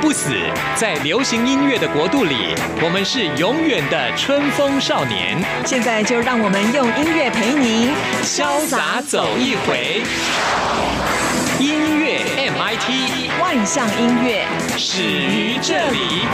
不死，在流行音乐的国度里，我们是永远的春风少年。现在就让我们用音乐陪您潇洒走一回。音乐 MIT，万象音乐始于这里。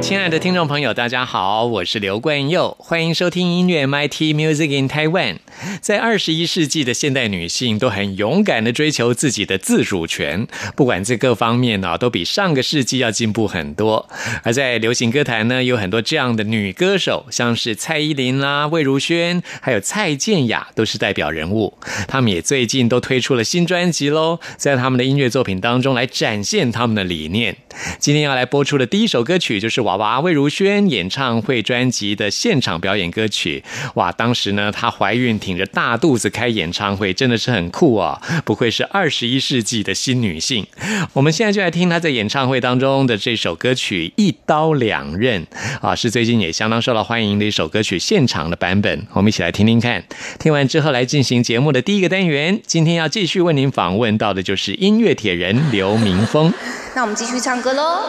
亲爱的听众朋友，大家好，我是刘冠佑，欢迎收听音乐 MIT Music in Taiwan。在二十一世纪的现代女性都很勇敢的追求自己的自主权，不管在各方面呢，都比上个世纪要进步很多。而在流行歌坛呢，有很多这样的女歌手，像是蔡依林啦、魏如萱，还有蔡健雅，都是代表人物。她们也最近都推出了新专辑喽，在他们的音乐作品当中来展现他们的理念。今天要来播出的第一首歌曲就是娃娃魏如萱演唱会专辑的现场表演歌曲。哇，当时呢，她怀孕。挺着大肚子开演唱会，真的是很酷啊！不愧是二十一世纪的新女性。我们现在就来听她在演唱会当中的这首歌曲《一刀两刃》啊，是最近也相当受到欢迎的一首歌曲现场的版本。我们一起来听听看。听完之后来进行节目的第一个单元。今天要继续为您访问到的就是音乐铁人刘明峰。那我们继续唱歌喽，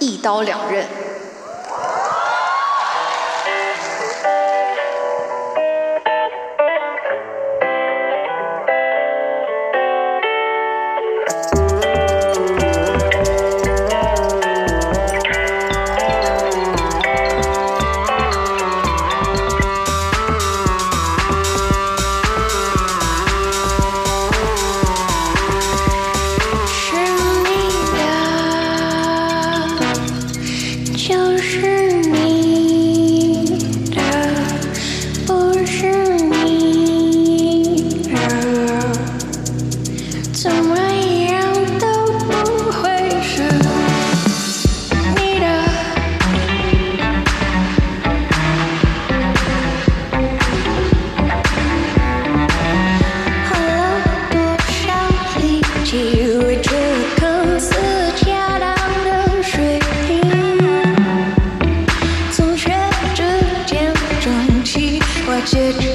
《一刀两刃》。budget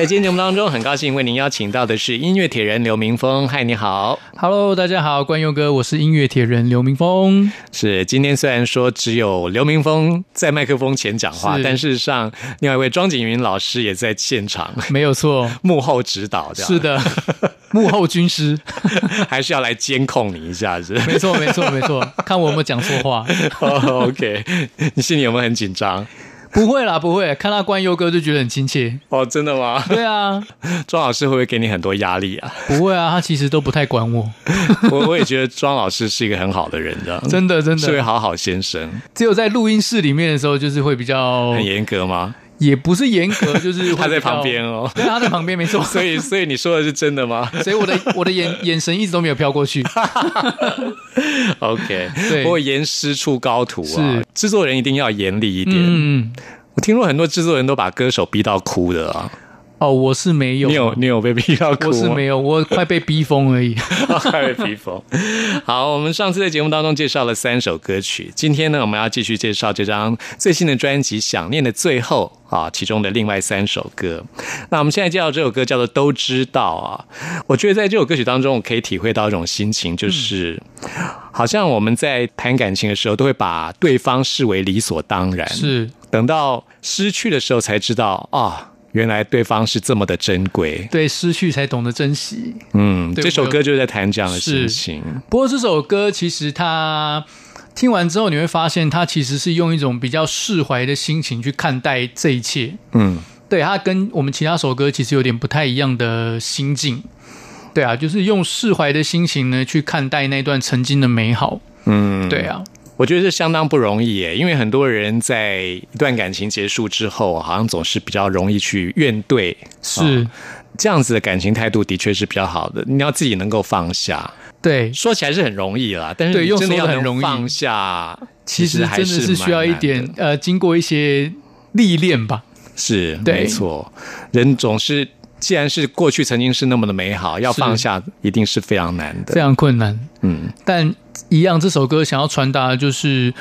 在今天节目当中，很高兴为您邀请到的是音乐铁人刘明峰。嗨，你好。Hello，大家好，关佑哥，我是音乐铁人刘明峰。是今天虽然说只有刘明峰在麦克风前讲话，但事实上另外一位庄景云老师也在现场没有错，幕后指导，这样是的，幕后军师，还是要来监控你一下子。没错，没错，没错，看我有没有讲错话。哦 OK，你心里有没有很紧张？不会啦，不会，看到关优哥就觉得很亲切。哦，真的吗？对啊，庄老师会不会给你很多压力啊？不会啊，他其实都不太管我，我我也觉得庄老师是一个很好的人，这样真的真的。是位好好先生，只有在录音室里面的时候，就是会比较很，严格吗？也不是严格，就是 他在旁边哦对，他在旁边，没错。所以所以你说的是真的吗 所以我的我的眼眼神一直都没有飘过去。？OK，对不过严师出高徒啊，制作人一定要严厉一点。嗯，我听说很多制作人都把歌手逼到哭的啊，哦，我是没有，你有你有被逼到哭吗？我是没有，我快被逼疯而已。快被逼疯。好，我们上次在节目当中介绍了三首歌曲，今天呢，我们要继续介绍这张最新的专辑《想念的最后》啊，其中的另外三首歌。那我们现在介绍这首歌叫做《都知道》啊，我觉得在这首歌曲当中，我可以体会到一种心情，就是、好像我们在谈感情的时候，都会把对方视为理所当然，是，等到失去的时候才知道啊。原来对方是这么的珍贵，对，失去才懂得珍惜。嗯，对这首歌就是在谈这样的事情。不过这首歌其实它听完之后，你会发现它其实是用一种比较释怀的心情去看待这一切。嗯，对，它跟我们其他首歌其实有点不太一样的心境。对啊，就是用释怀的心情呢去看待那段曾经的美好。嗯，对啊，我觉得这相当不容易耶，因为很多人在一段感情结束之后，好像总是比较容易去怨怼，是，这样子的感情态度的确是比较好的。你要自己能够放下，对，说起来是很容易啦，但是真的要很容易能放下，其实还真的是需要一点呃，经过一些历练吧。是对没错，人总是。既然是过去曾经是那么的美好，要放下一定是非常难的。非常困难。嗯但一样，这首歌想要传达的就是，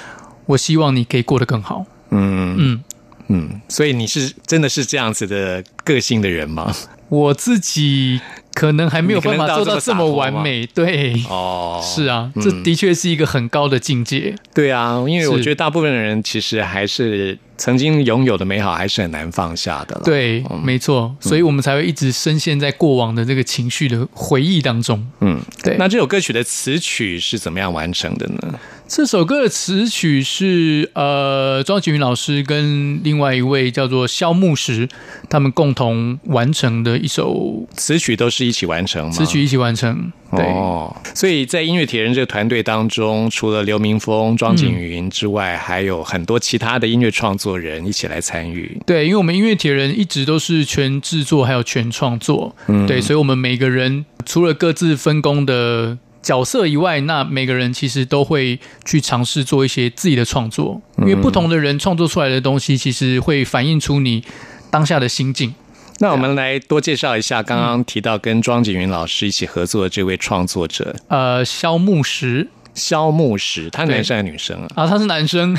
我希望你可以过得更好。嗯嗯，嗯，所以你是真的是这样子的个性的人吗？我自己可能还没有办法做到这么完美。对，哦，是啊，嗯这的确是一个很高的境界。对啊，因为我是觉得大部分的人其实还是曾经拥有的美好，还是很难放下的了。，对，没错，所以我们才会一直深陷在过往的这个情绪的回忆当中。嗯，对，那这首歌曲的词曲是怎么样完成的呢？这首歌的词曲是呃庄启云老师跟另外一位叫做萧牧石他们共同完成的一首词曲都是一起完成吗？词曲一起完成。对，哦，所以在音乐铁人这个团队当中，除了刘明峰、庄景云之外，还有很多其他的音乐创作人一起来参与。对，因为我们音乐铁人一直都是全制作还有全创作，嗯对，所以我们每个人除了各自分工的角色以外，那每个人其实都会去尝试做一些自己的创作，因为不同的人创作出来的东西，其实会反映出你当下的心境。那我们来多介绍一下刚刚提到跟庄景云老师一起合作的这位创作者。呃，萧牧石萧牧石，他对男生还是女生啊？啊，他是男生，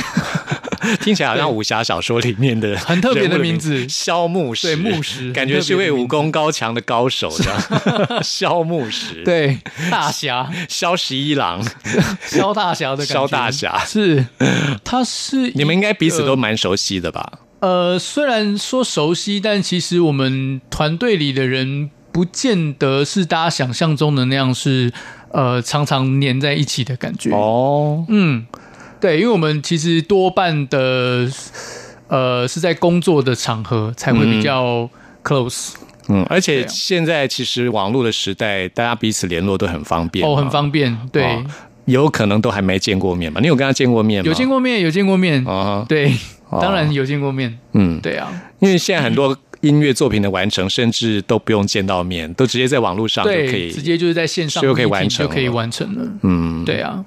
听起来好像武侠小说里面的 很特别的名字。萧牧石，对牧石 感觉是位武功高强的高手，这样。萧牧石，，对，大侠，萧十一郎，萧大侠的萧大侠。是，他是你们应该彼此都蛮熟悉的吧？呃，虽然说熟悉，但其实我们团队里的人不见得是大家想象中的那样是，呃常常黏在一起的感觉。哦，嗯，对，因为我们其实多半的呃是在工作的场合才会比较 close，、嗯，而且现在其实网络的时代，大家彼此联络都很方便哦，很方便。对，哦有可能都还没见过面嘛？你有跟他见过面吗？有见过面，有见过面，啊，对，哦当然有见过面。嗯，对啊，因为现在很多音乐作品的完成，甚至都不用见到面，都直接在网络上就可，以直接就是在线上就可以完成就可以了完成了。嗯，对啊，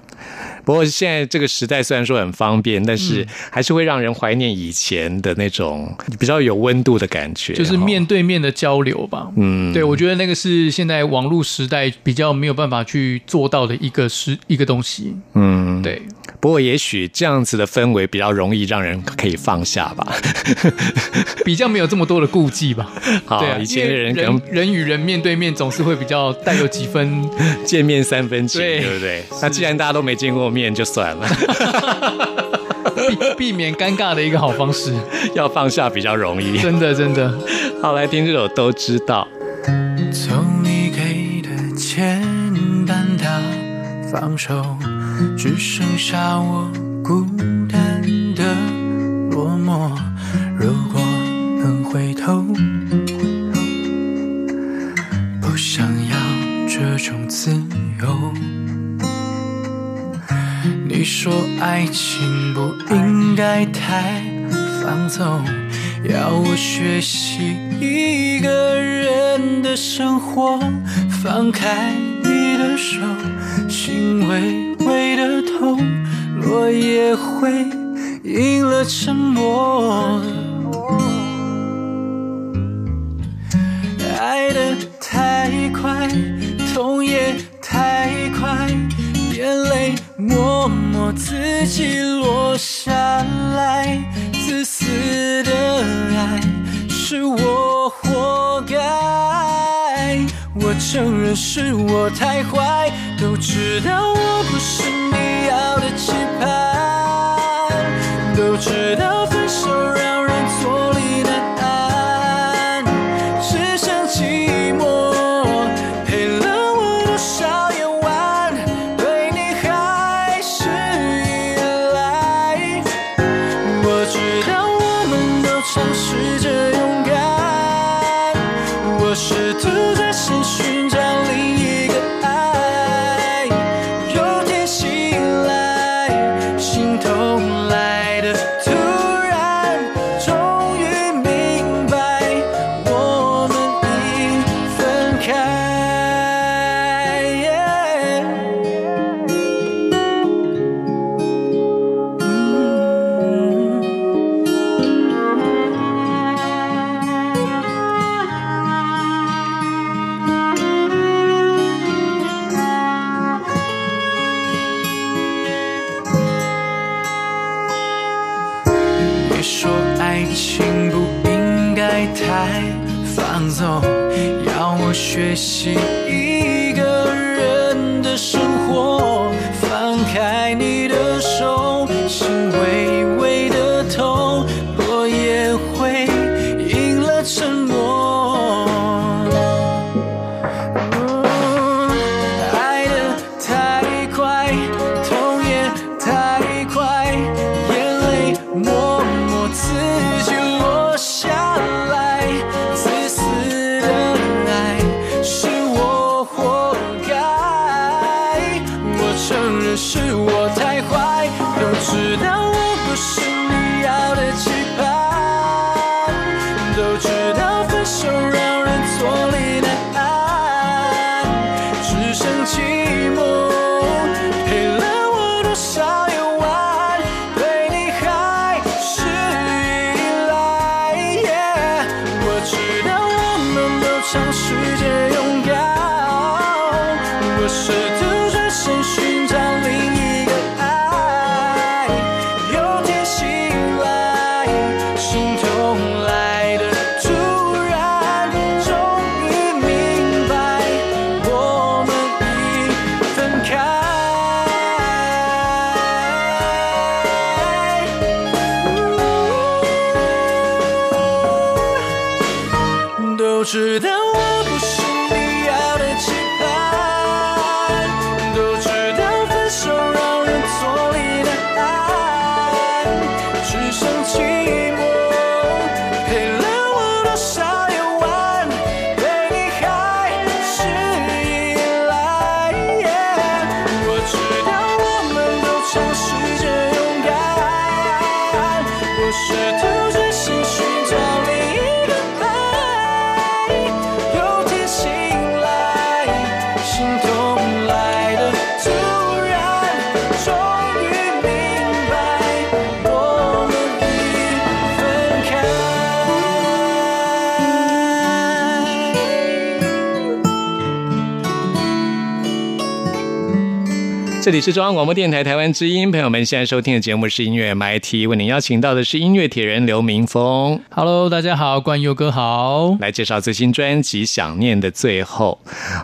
不过现在这个时代虽然说很方便，但是还是会让人怀念以前的那种比较有温度的感觉，就是面对面的交流吧。嗯。对，我觉得那个是现在网络时代比较没有办法去做到的一个是一个东西。嗯，对，不过也许这样子的氛围比较容易让人可以放下吧。比较没有这么多的顾忌吧。好，对啊，以前的人可能人人与人面对面总是会比较带有几分，见面三分情，对对不对？那既然大家都没见过面，就算了，避避免尴尬的一个好方式。要放下比较容易。真的真的，好，来听这首都知道。从你给的简单到放手，只剩下我孤单的落寞。如果能回头，不想要这种自由。你说爱情不应该太放纵，要我学习一个人的生活，放开手，心微微的痛，落叶会赢了沉默。爱的太快，痛也太快，眼泪默默自己落下来。自私的爱是我承认是我太坏，都知道我不是你要的期盼，都知道分手让爱情不应该太放纵，要我学习一个人的这里是中央广播电台台湾之音，朋友们现在收听的节目是音乐 MIT，为您邀请到的是音乐铁人刘明峰。Hello，大家好，冠佑哥好。来介绍最新专辑《想念的最后》。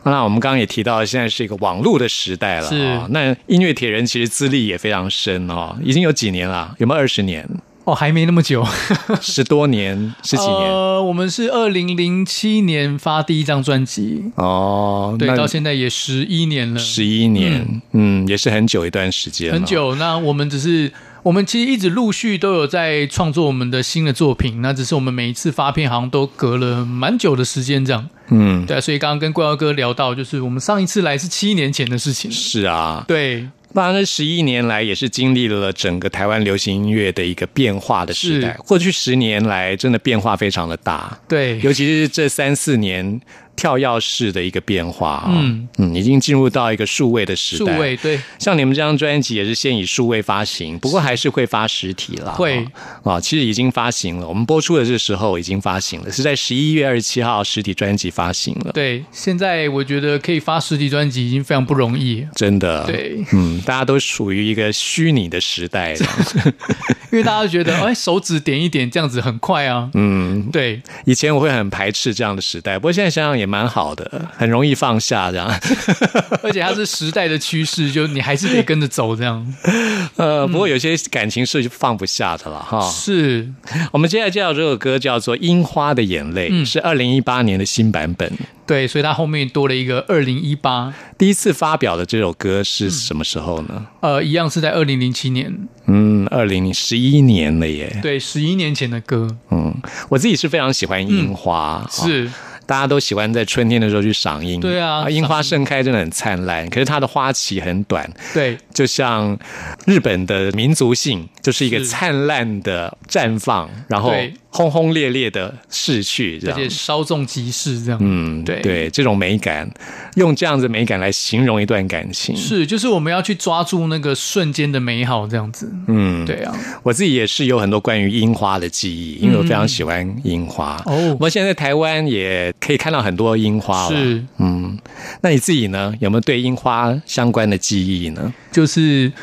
那我们刚刚也提到，现在是一个网络的时代了、是哦。那音乐铁人其实资历也非常深哦，已经有几年了，有没有二十年、哦，还没那么久，十多年、十几年？呃，我们是二零零七年发第一张专辑，哦，对，到现在也十一年了，十一年，嗯也是很久一段时间，很久。那我们只是，我们其实一直陆续都有在创作我们的新的作品，那只是我们每一次发片好像都隔了蛮久的时间这样。嗯，对啊，所以刚刚跟怪耀哥聊到，就是我们上一次来是七年前的事情。是啊，对，当然，这十一年来也是经历了整个台湾流行音乐的一个变化的时代。过去十年来，真的变化非常的大，对，尤其是这三四年跳跃式的一个变化啊、嗯嗯，已经进入到一个数位的时代。数位，对，像你们这张专辑也是先以数位发行，不过还是会发实体啦。会啊，其实已经发行了。我们播出的这时候已经发行了，是在十一月二十七号实体专辑发行了。对，现在我觉得可以发实体专辑已经非常不容易。真的，对，嗯，大家都属于一个虚拟的时代 因为大家都觉得，哎，手指点一点这样子很快啊。嗯，对，以前我会很排斥这样的时代，不过现在想想也蛮好的，很容易放下这样。而且它是时代的趋势，就你还是得跟着走这样。呃，不过有些感情是放不下的了哈。是，我们接下来介绍这首歌叫做《樱花的眼泪》，嗯是二零一八年的新版本。对，所以它后面多了一个二零一八，第一次发表的这首歌是什么时候呢？呃，一样是在二零零七年，嗯，二零十一年了耶。对，十一年前的歌。嗯，我自己是非常喜欢樱花，哦是，大家都喜欢在春天的时候去赏樱。对啊樱花盛开真的很灿烂，可是它的花期很短，对，就像日本的民族性，就是一个灿烂的绽放，然后轰轰烈烈的逝去，这样。而且稍纵即逝这样。嗯，对对，这种美感，用这样子美感来形容一段感情，是，就是我们要去抓住那个瞬间的美好，这样子。嗯，对啊，我自己也是有很多关于樱花的记忆，因为我非常喜欢樱花。嗯哦不过现在在台湾也可以看到很多樱花了。是，嗯，那你自己呢？有没有对樱花相关的记忆呢？就是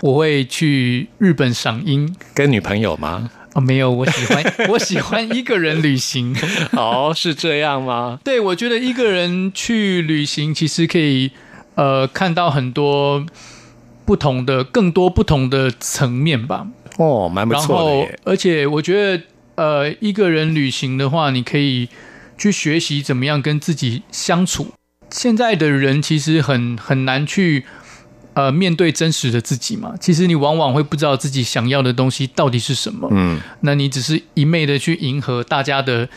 我会去日本赏樱。跟女朋友吗？哦，没有，我喜欢我喜欢一个人旅行。哦，是这样吗？对，我觉得一个人去旅行，其实可以呃看到很多不同的、更多不同的层面吧。哦，蛮不错的耶。，而且我觉得呃一个人旅行的话，你可以去学习怎么样跟自己相处。现在的人其实很很难去。呃，面对真实的自己嘛，其实你往往会不知道自己想要的东西到底是什么。嗯，那你只是一昧的去迎合大家的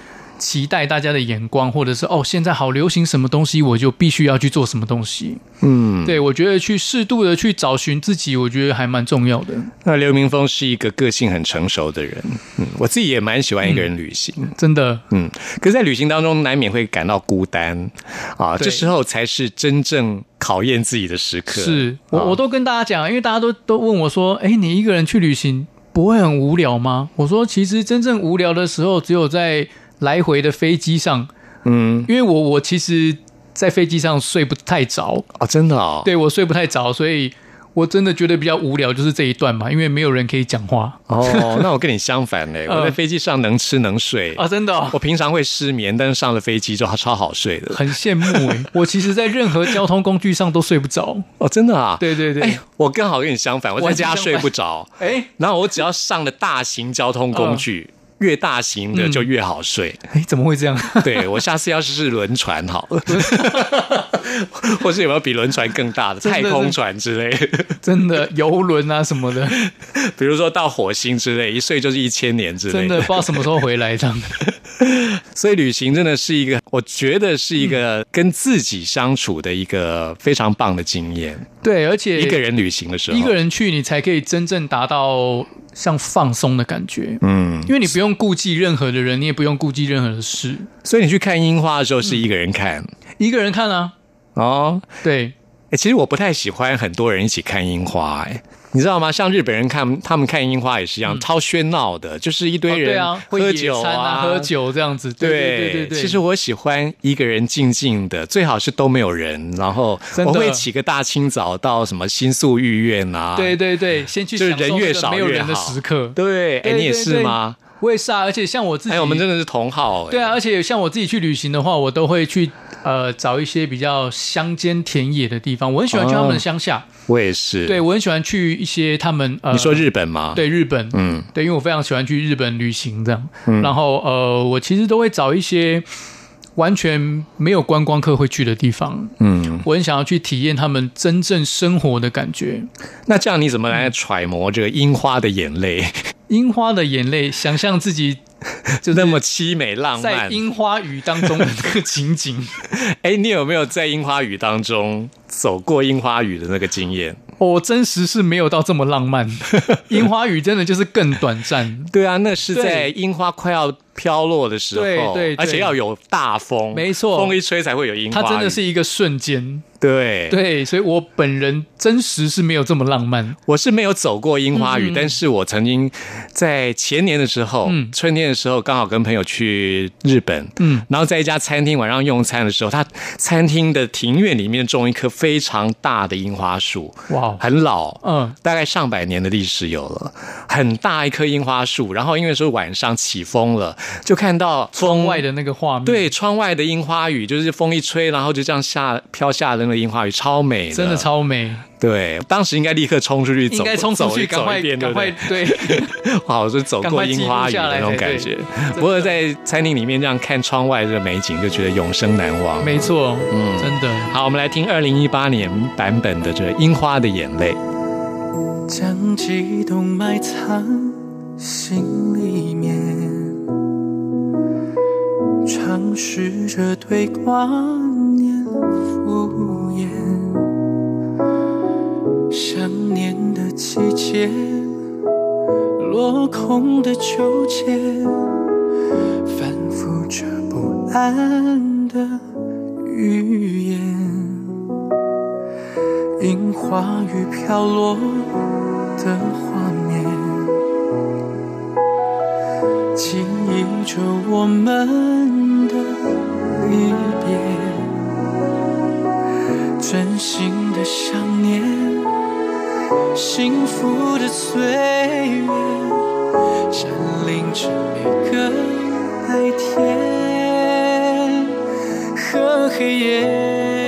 期待、大家的眼光，或者是哦，现在好流行什么东西，我就必须要去做什么东西。嗯，对我觉得去适度的去找寻自己，我觉得还蛮重要的。那刘明峰是一个个性很成熟的人。嗯，我自己也蛮喜欢一个人旅行。真的，嗯，可是，在旅行当中难免会感到孤单啊，这时候才是真正考验自己的时刻。是我啊我都跟大家讲，因为大家都都问我说，哎，你一个人去旅行不会很无聊吗？我说，其实真正无聊的时候，只有在来回的飞机上，嗯，因为我我其实，在飞机上睡不太着，啊，真的哦，对我睡不太着，所以我真的觉得比较无聊，就是这一段嘛，因为没有人可以讲话。哦，那我跟你相反嘞，嗯 我在飞机上能吃能睡。啊，真的哦、我平常会失眠，但是上了飞机就超好睡的。很羡慕哎、我其实，在任何交通工具上都睡不着。哦，真的啊？对对对，哎，我刚好跟你相反，我在家睡不着，哎。然后我只要上了大型交通工具。越大型的就越好睡，哎，怎么会这样？对我下次要试试轮船好。了，或是有没有比轮船更大的太空船之类的，真的游轮啊什么的，比如说到火星之类，一睡就是一千年之类真的不知道什么时候回来这样。所以旅行真的是一个，我觉得是一个跟自己相处的一个非常棒的经验。对，而且一个人旅行的时候，一个，人去，你才可以真正达到像放松的感觉。嗯，因为你不用顾忌任何的人，你也不用顾忌任何的事，所以你去看樱花的时候是一个人看、一个人看啊。哦。对，哎，其实我不太喜欢很多人一起看樱花，哎，你知道吗？像日本人看他们看樱花也是一样，超喧闹的，就是一堆人啊，喝酒餐啊，喝酒这样子。对对对对对。其实我喜欢一个人静静的，最好是都没有人，然后我会起个大清早到什么新宿御苑啊，对对对，先去就是人越少没有人的越好时刻。对，哎，对你也对对是吗？我也是啊，而且像我自己，哎，我们真的是同好，哎对啊，而且像我自己去旅行的话，我都会去呃找一些比较乡间田野的地方。我很喜欢去他们的乡下，我也是。对我很喜欢去一些他们呃，你说日本吗？，对日本，嗯，对，因为我非常喜欢去日本旅行这样。然后呃，我其实都会找一些完全没有观光客会去的地方，嗯，我很想要去体验他们真正生活的感觉。那这样你怎么来揣摩这个樱花的眼泪，樱花的眼泪，想象自己 就那么凄美浪漫在漫？樱花雨当中的那个情景。哎，你有没有在樱花雨当中走过樱花雨的那个经验？我真实是没有到这么浪漫，樱花雨真的就是更短暂。对啊，那是在樱花快要飘落的时候，对对对而且要有大风，没错风一吹才会有樱花。它真的是一个瞬间，对，对，所以我本人真实是没有这么浪漫。我是没有走过樱花雨，嗯。但是我曾经在前年的时候，嗯。春天的时候，刚好跟朋友去日本，嗯，然后在一家餐厅晚上用餐的时候，他餐厅的庭院里面种一棵非常大的樱花树，哇，很老，嗯，大概上百年的历史有了，很大一棵樱花树。然后因为说晚上起风了，就看到窗外的那个画面，对窗外的樱花雨，就是风一吹，然后就这样下飘下的那个樱花雨，超美真的超美，对。当时应该立刻冲出去走，应该冲出去，走一赶快走一遍，赶快对？好，就走过樱花雨的那种感觉。不过在餐厅里面这样看窗外这个美景，就觉得永生难忘。没错，嗯真的。好，我们来听二零一八年版本的这《樱花的眼泪》。将激动埋藏心里面，尝试着对光年敷衍。想念的季节，落空的纠结，反复着不安的语言。樱花雨飘落的画面，记忆着我们的离别，真心的想念，幸福的岁月，占领着每个白天和黑夜。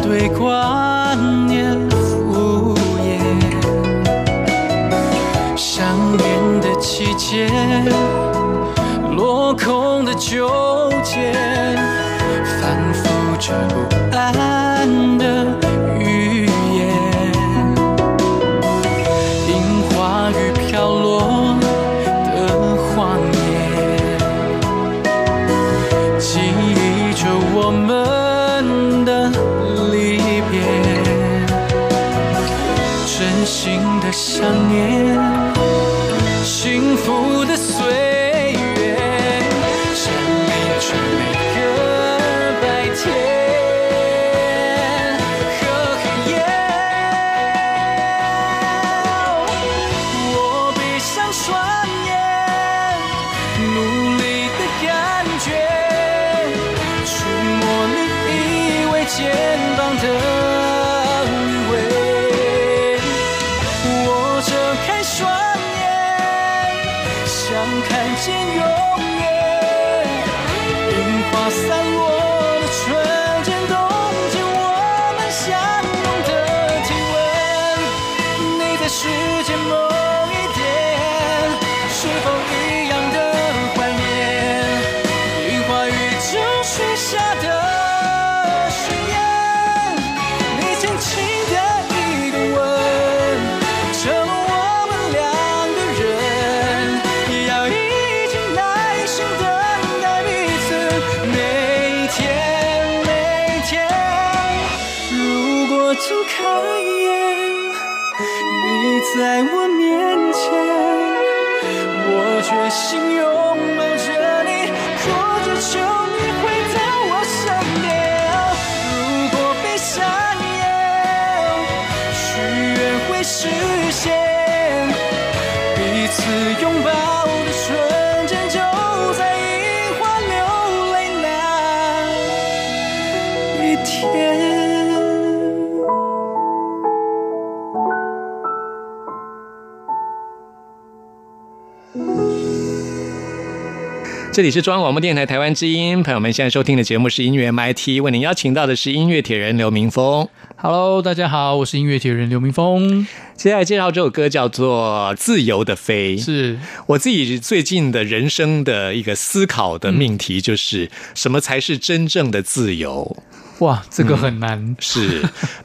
对挂念敷衍。想念的季节，落空的纠结，反复着不安这里是中央广播电台台湾之音，朋友们现在收听的节目是音乐 MIT，为您邀请到的是音乐铁人刘明峰。Hello，大家好，我是音乐铁人刘明峰。接下来介绍这首歌叫做《自由的飞》，是我自己最近的人生的一个思考的命题，就是什么才是真正的自由？哇，这个很难。是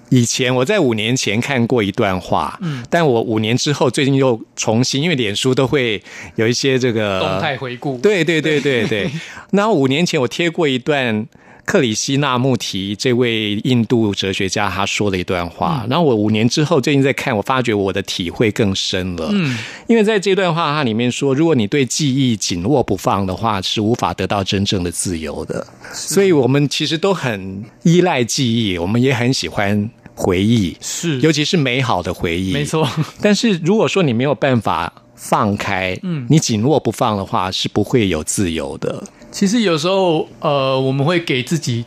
以前我在五年前看过一段话，嗯但我五年之后最近又重新，因为脸书都会有一些这个动态回顾，对对对对对。然后 五年前我贴过一段克里希纳穆提这位印度哲学家他说了一段话，然后我五年之后最近在看，我发觉我的体会更深了。嗯，因为在这段话它里面说，如果你对记忆紧握不放的话，是无法得到真正的自由的。所以我们其实都很依赖记忆，我们也很喜欢回忆，是尤其是美好的回忆。没错，但是如果说你没有办法放开，嗯，你紧握不放的话，是不会有自由的。其实有时候，呃，我们会给自己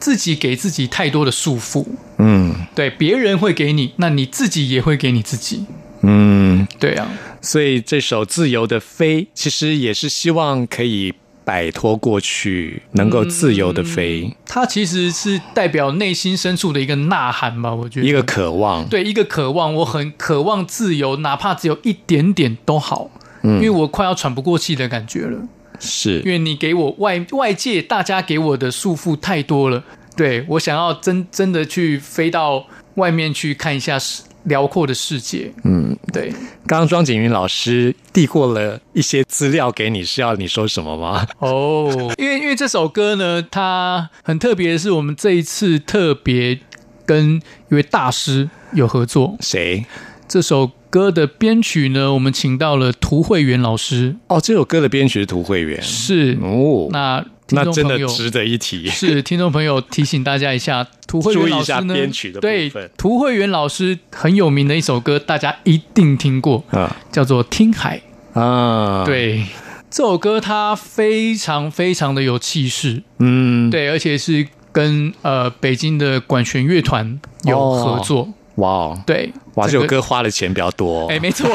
自己给自己太多的束缚，嗯。对，别人会给你，那你自己也会给你自己，嗯，对啊，所以这首《自由的飞》其实也是希望可以摆脱过去，能够自由的飞，它其实是代表内心深处的一个呐喊吧，我觉得。一个渴望。对一个渴望，我很渴望自由，哪怕只有一点点都好，嗯。因为我快要喘不过气的感觉了。是因为你给我外外界大家给我的束缚太多了，对我想要真真的去飞到外面去看一下世辽阔的世界。嗯，对，刚刚庄景云老师递过了一些资料给你，是要你说什么吗？哦，因为因为这首歌呢，它很特别的是，我们这一次特别跟一位大师有合作。谁？这首歌的编曲呢，我们请到了涂慧源老师，哦，这首歌的编曲是涂慧源。是。哦，那听那真众朋友的值得一提。是听众朋友提醒大家一下，涂慧源老师编曲的部对涂慧源老师很有名的一首歌，大家一定听过，啊。叫做《听海》。啊，，对，这首歌它非常非常的有气势，嗯，对，而且是跟呃北京的管弦乐团有合作。哇哦，对，哇，这首歌花的钱比较多。哎，没错，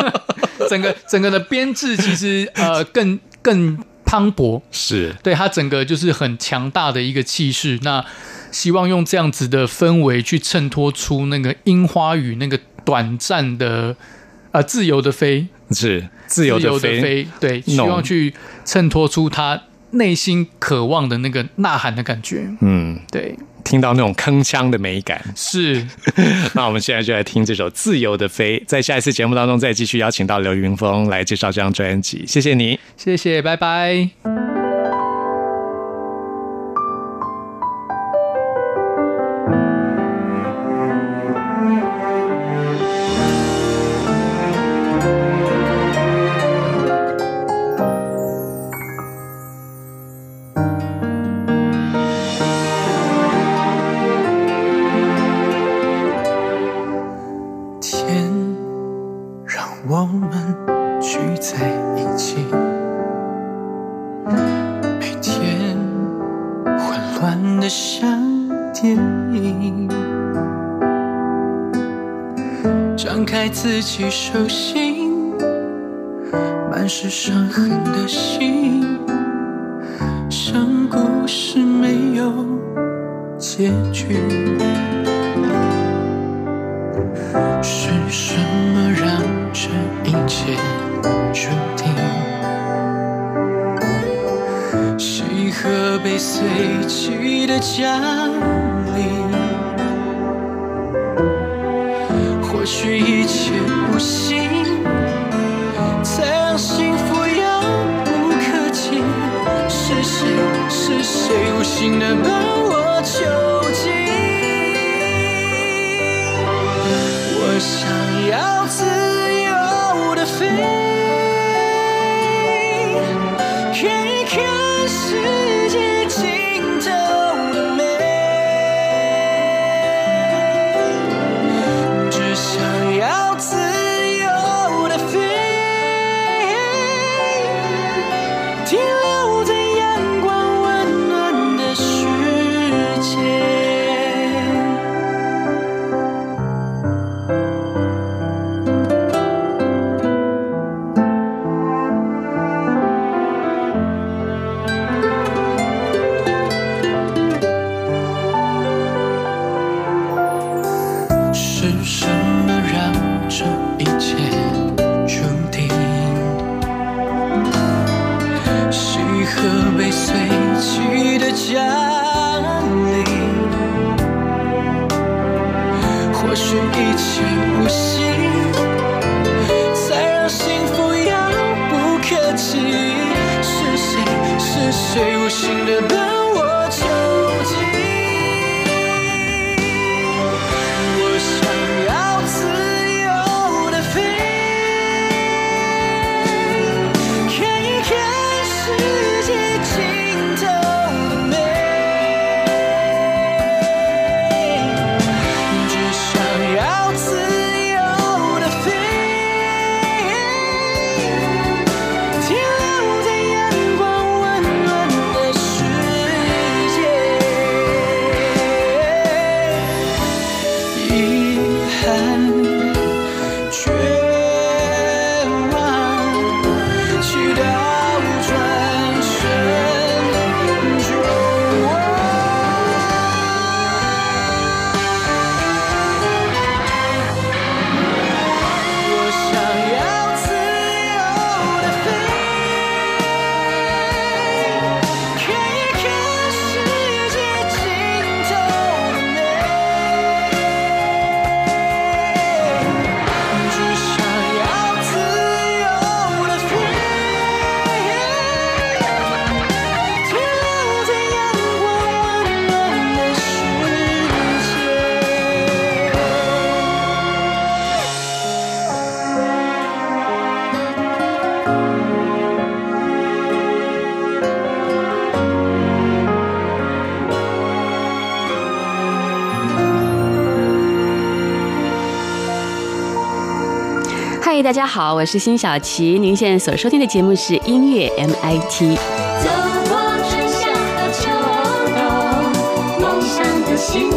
整个整个的编制其实呃更更磅礴，是，对它整个就是很强大的一个气势。那希望用这样子的氛围去衬托出那个樱花雨那个短暂的呃自由的飞，是自由的飞，飞，对，希望去衬托出他内心渴望的那个呐喊的感觉。嗯，对，听到那种铿锵的美感。是 那我们现在就来听这首《自由的飞》，在下一次节目当中再继续邀请到刘云峰来介绍这张专辑。谢谢你。谢谢，拜拜。去熟悉大家好，我是辛晓琪。您现在所收听的节目是音乐 MIT。走过春夏和秋冬，梦想的心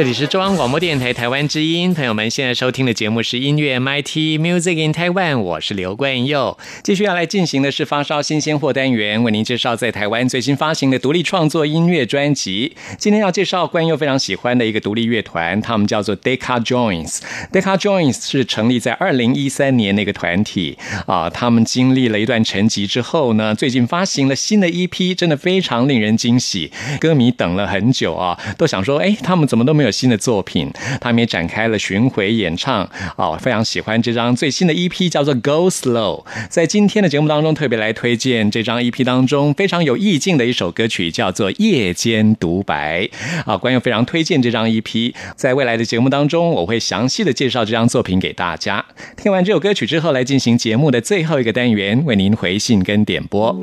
这里是中央广播电台台湾之音，朋友们现在收听的节目是音乐 MIT Music in Taiwan，我是刘冠佑。继续要来进行的是发烧新鲜货单元，为您介绍在台湾最新发行的独立创作音乐专辑。今天要介绍冠佑非常喜欢的一个独立乐团，他们叫做 Deca Joins。Deca Joins 是成立在二零一三年那个团体啊，他们经历了一段沉寂之后呢，最近发行了新的 EP，真的非常令人惊喜。歌迷等了很久啊，都想说，哎，他们怎么都没有新的作品，他们也展开了巡回演唱。哦，非常喜欢这张最新的 EP，叫做《Go Slow》。在今天的节目当中，特别来推荐这张 EP 当中非常有意境的一首歌曲，叫做《夜间独白》。啊，关友非常推荐这张 EP，在未来的节目当中，我会详细的介绍这张作品给大家。听完这首歌曲之后，来进行节目的最后一个单元，为您回信跟点播。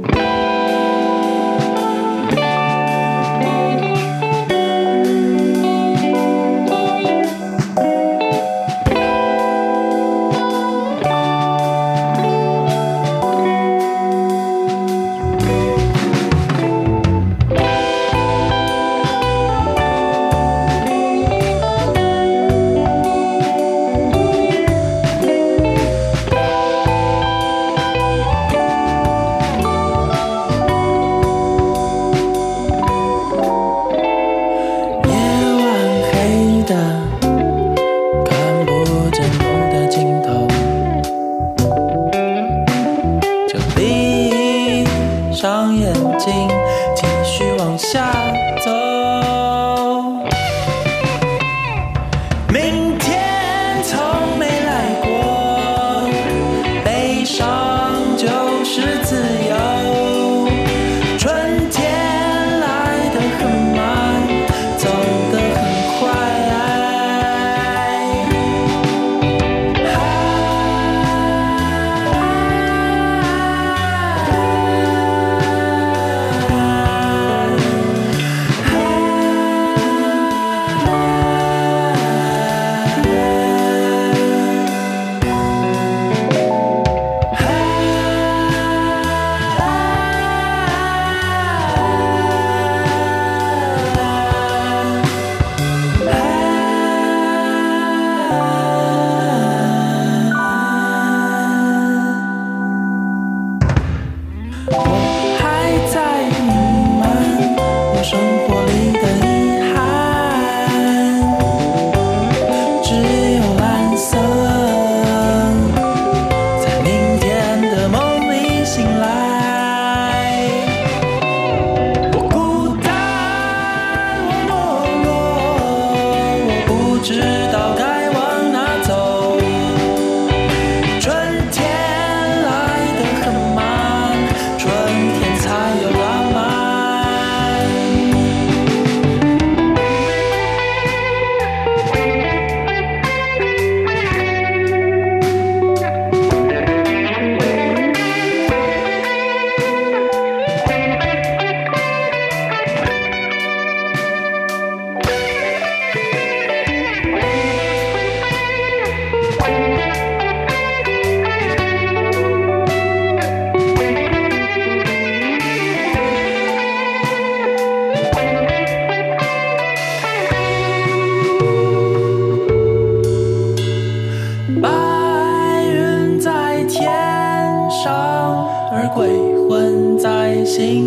在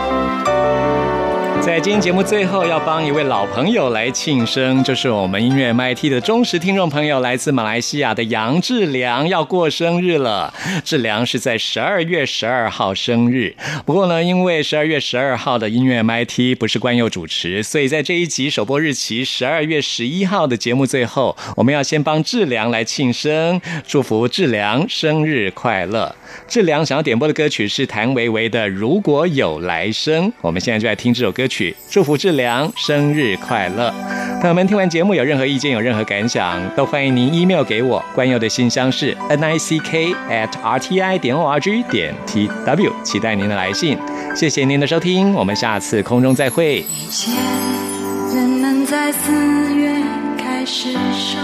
在今天节目最后，要帮一位老朋友来庆生，就是我们音乐 MIT 的忠实听众朋友，来自马来西亚的杨志良要过生日了。志良是在十二月十二号生日，不过呢，因为十二月十二号的音乐 MIT 不是关佑主持，所以在这一集首播日期十二月十一号的节目最后，我们要先帮志良来庆生，祝福志良生日快乐。志良想要点播的歌曲是谭维维的《如果有来生》，我们现在就来听这首歌曲，祝福志良生日快乐。朋友们，听完节目有任何意见、有任何感想，都欢迎您 email 给我。关佑的信箱是 n i c k at r t i 点 o r g 点 t w，期待您的来信。谢谢您的收听，我们下次空中再会。一切人们在四月开始收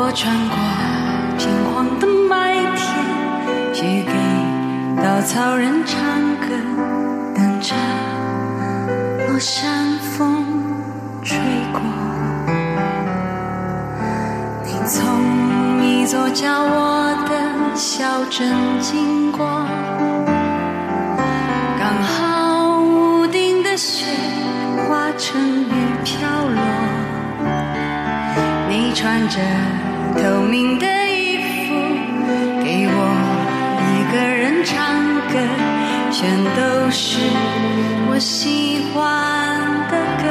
我穿过金黄的麦田，去给稻草人唱歌，等着落山风吹过。你从一座叫我的小镇经过，刚好屋顶的雪化成雨飘落。你穿着透明的衣服，给我一个人唱歌，全都是我喜欢的歌。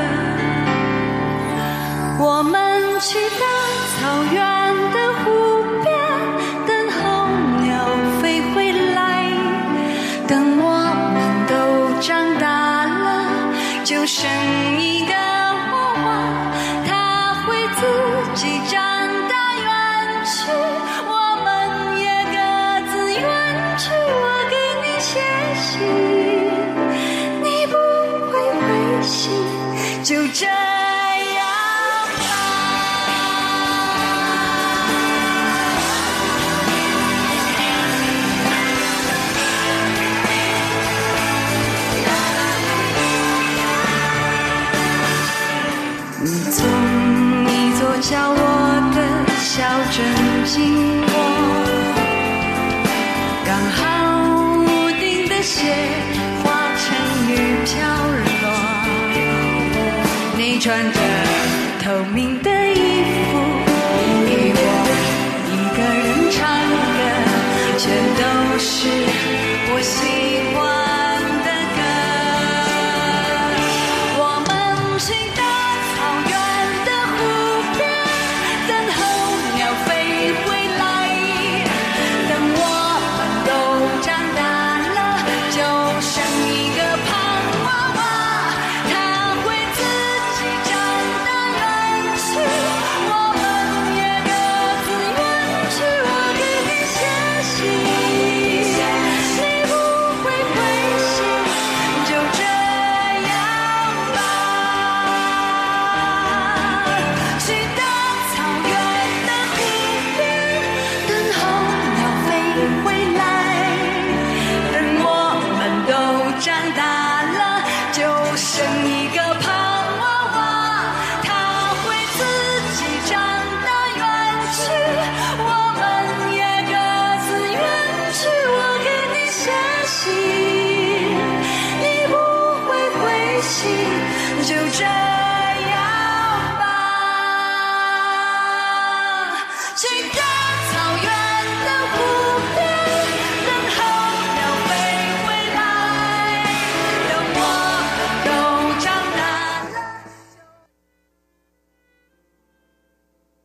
我们去